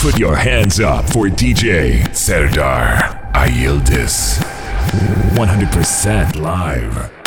Put your hands up for DJ Serdar Ayyıldız. 100% live.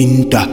Pinta,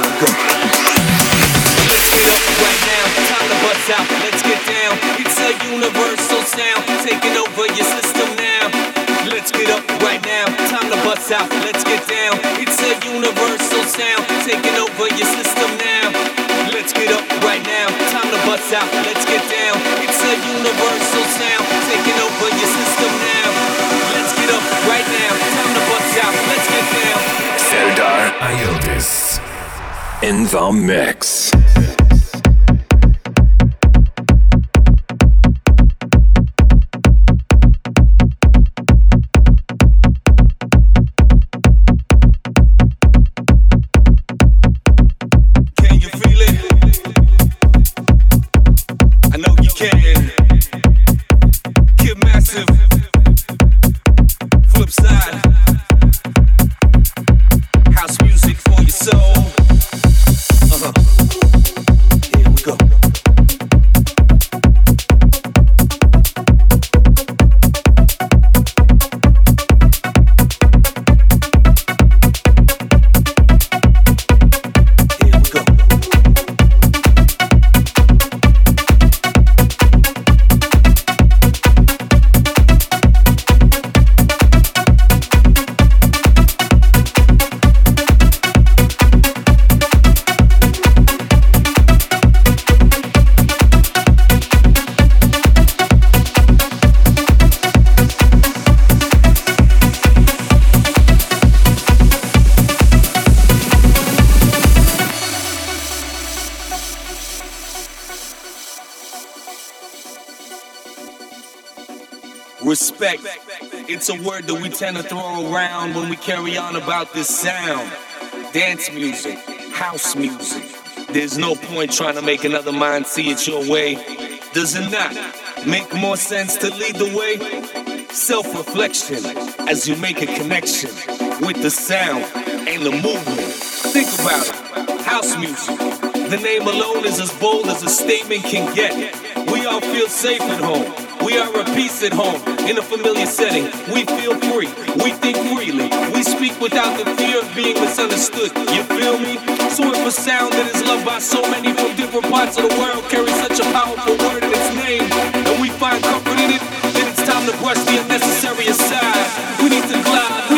Let's get up right now, time the butts out, let's get down. It's a universal sound, taking over your system now. Let's get up right now, time the butts out, let's get down. It's a universal sound, taking over your system now. Let's get up right now, time the butts out, let's get down. In the mix. A word that we tend to throw around when we carry on about this sound. Dance music, house music. There's no point trying to make another mind see it your way. Does it not make more sense to lead the way? Self reflection as you make a connection with the sound and the movement. Think about it. House music. The name alone is as bold as a statement can get. We all feel safe at home. We are at peace at home. In a familiar setting, we feel free. We think freely. We speak without the fear of being misunderstood. You feel me? So if a sound that is loved by so many from different parts of the world carries such a powerful word in its name, and we find comfort in it, then it's time to brush the unnecessary aside. We need to glide.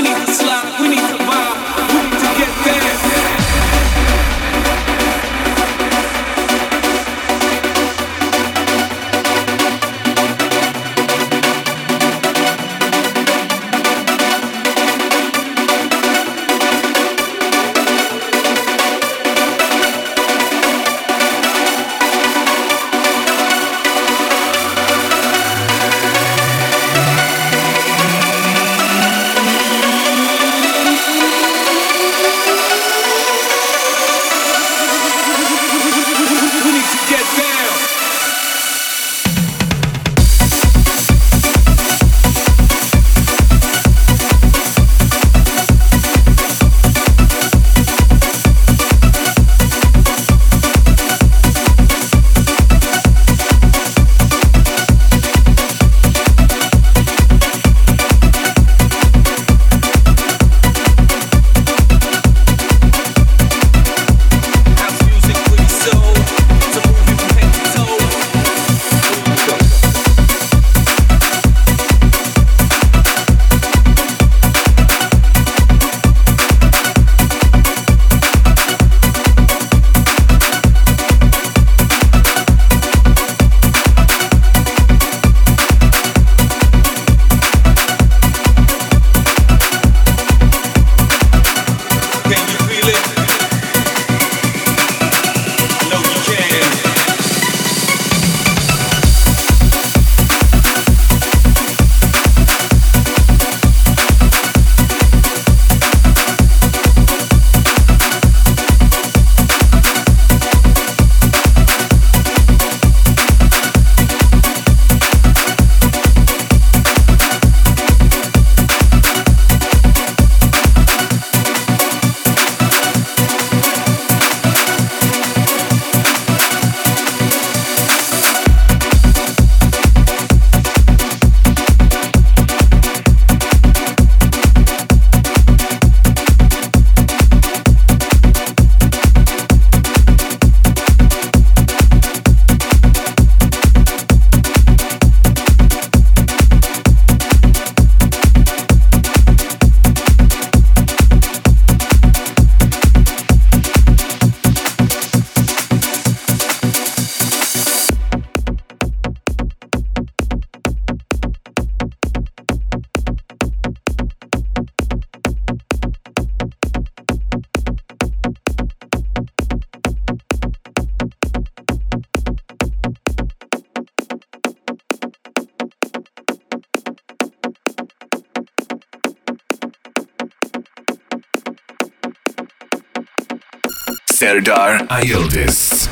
Serdar Ayyıldız.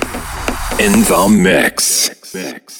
In the mix. mix.